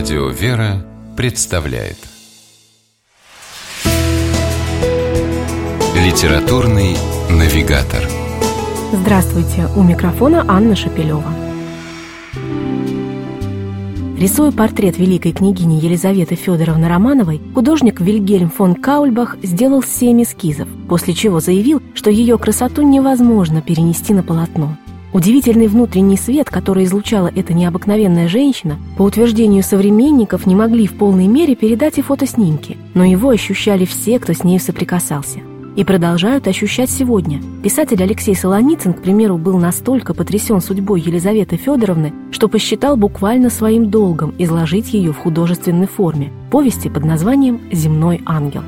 Радио «Вера» представляет Литературный навигатор Здравствуйте! У микрофона Анна Шапилева. Рисуя портрет великой княгини Елизаветы Федоровны Романовой, художник Вильгельм фон Каульбах сделал семь эскизов, после чего заявил, что ее красоту невозможно перенести на полотно. Удивительный внутренний свет, который излучала эта необыкновенная женщина, по утверждению современников не могли в полной мере передать и фотоснимки, но его ощущали все, кто с ней соприкасался и продолжают ощущать сегодня. Писатель Алексей Солоницын, к примеру, был настолько потрясен судьбой Елизаветы Федоровны, что посчитал буквально своим долгом изложить ее в художественной форме – повести под названием «Земной ангел».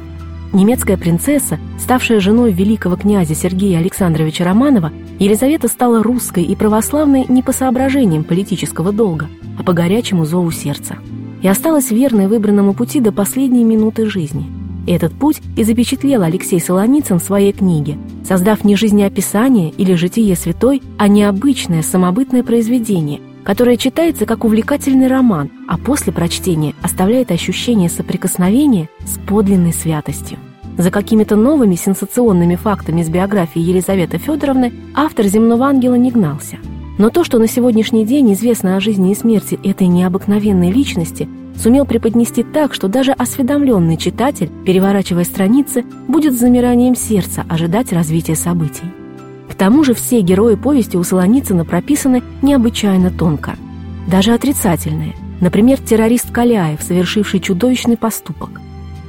Немецкая принцесса, ставшая женой великого князя Сергея Александровича Романова, Елизавета стала русской и православной не по соображениям политического долга, а по горячему зову сердца. И осталась верной выбранному пути до последней минуты жизни – этот путь и запечатлел Алексей Солоницын в своей книге, создав не жизнеописание или житие святой, а необычное самобытное произведение, которое читается как увлекательный роман, а после прочтения оставляет ощущение соприкосновения с подлинной святостью. За какими-то новыми сенсационными фактами из биографии Елизаветы Федоровны автор «Земного ангела» не гнался. Но то, что на сегодняшний день известно о жизни и смерти этой необыкновенной личности, сумел преподнести так, что даже осведомленный читатель, переворачивая страницы, будет с замиранием сердца ожидать развития событий. Тому же все герои повести у Солоницына прописаны необычайно тонко. Даже отрицательные. Например, террорист Каляев, совершивший чудовищный поступок.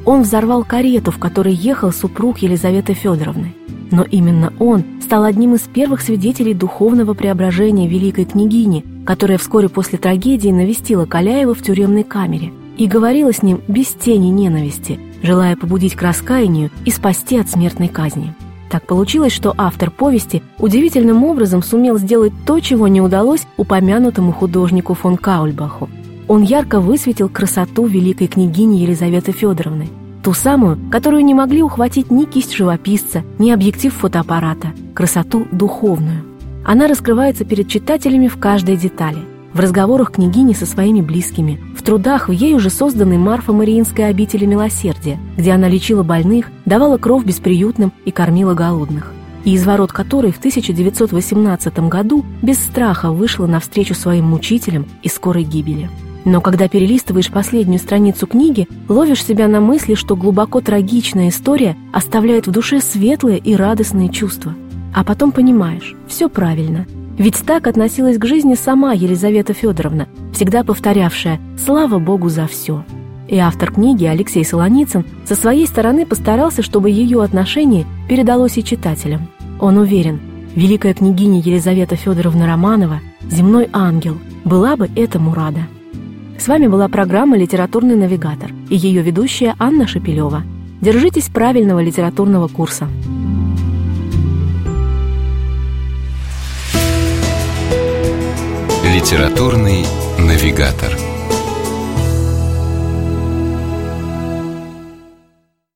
Он взорвал карету, в которой ехал супруг Елизаветы Федоровны. Но именно он стал одним из первых свидетелей духовного преображения великой княгини, которая вскоре после трагедии навестила Каляева в тюремной камере и говорила с ним без тени ненависти, желая побудить к раскаянию и спасти от смертной казни. Так получилось, что автор повести удивительным образом сумел сделать то, чего не удалось упомянутому художнику фон Каульбаху. Он ярко высветил красоту великой княгини Елизаветы Федоровны, ту самую, которую не могли ухватить ни кисть живописца, ни объектив фотоаппарата, красоту духовную. Она раскрывается перед читателями в каждой детали. В разговорах княгини со своими близкими, в трудах в ей уже созданной Марфа-Мариинской обители милосердия, где она лечила больных, давала кровь бесприютным и кормила голодных и из ворот которой в 1918 году без страха вышла навстречу своим мучителям и скорой гибели. Но когда перелистываешь последнюю страницу книги, ловишь себя на мысли, что глубоко трагичная история оставляет в душе светлые и радостные чувства. А потом понимаешь, все правильно. Ведь так относилась к жизни сама Елизавета Федоровна, всегда повторявшая «Слава Богу за все». И автор книги Алексей Солоницын со своей стороны постарался, чтобы ее отношение передалось и читателям. Он уверен, великая княгиня Елизавета Федоровна Романова, земной ангел, была бы этому рада. С вами была программа «Литературный навигатор» и ее ведущая Анна Шапилева. Держитесь правильного литературного курса. Литературный навигатор.